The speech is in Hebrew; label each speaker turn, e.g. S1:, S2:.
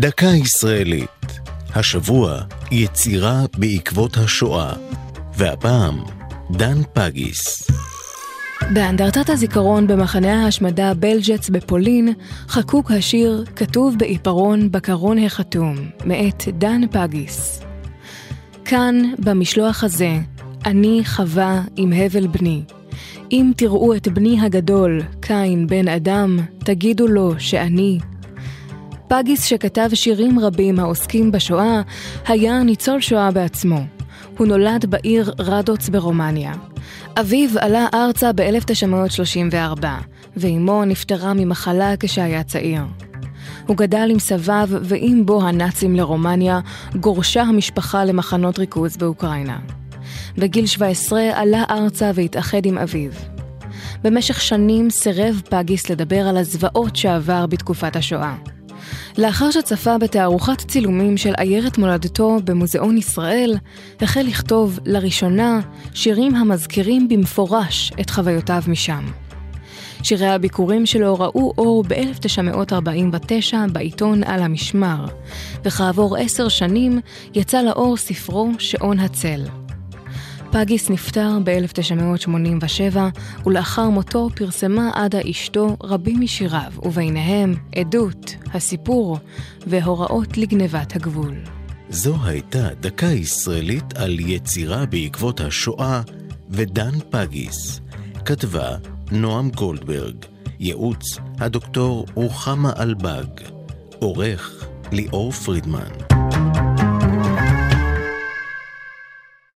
S1: דקה ישראלית. השבוע יצירה בעקבות השואה, והפעם דן פגיס.
S2: באנדרטת הזיכרון במחנה ההשמדה בלג'ץ בפולין חקוק השיר "כתוב בעיפרון בקרון החתום" מאת דן פגיס. כאן, במשלוח הזה, אני חווה עם הבל בני. אם תראו את בני הגדול, קין בן אדם, תגידו לו שאני. פגיס שכתב שירים רבים העוסקים בשואה, היה ניצול שואה בעצמו. הוא נולד בעיר רדוץ ברומניה. אביו עלה ארצה ב-1934, ואימו נפטרה ממחלה כשהיה צעיר. הוא גדל עם סביו ועם בוא הנאצים לרומניה, גורשה המשפחה למחנות ריכוז באוקראינה. בגיל 17 עלה ארצה והתאחד עם אביו. במשך שנים סירב פגיס לדבר על הזוועות שעבר בתקופת השואה. לאחר שצפה בתערוכת צילומים של עיירת מולדתו במוזיאון ישראל, החל לכתוב לראשונה שירים המזכירים במפורש את חוויותיו משם. שירי הביקורים שלו ראו אור ב-1949 בעיתון על המשמר, וכעבור עשר שנים יצא לאור ספרו שעון הצל. פגיס נפטר ב-1987, ולאחר מותו פרסמה עדה אשתו רבים משיריו, וביניהם עדות, הסיפור והוראות לגנבת הגבול.
S1: זו הייתה דקה ישראלית על יצירה בעקבות השואה ודן פגיס. כתבה נועם גולדברג, ייעוץ הדוקטור רוחמה אלבג, עורך ליאור פרידמן.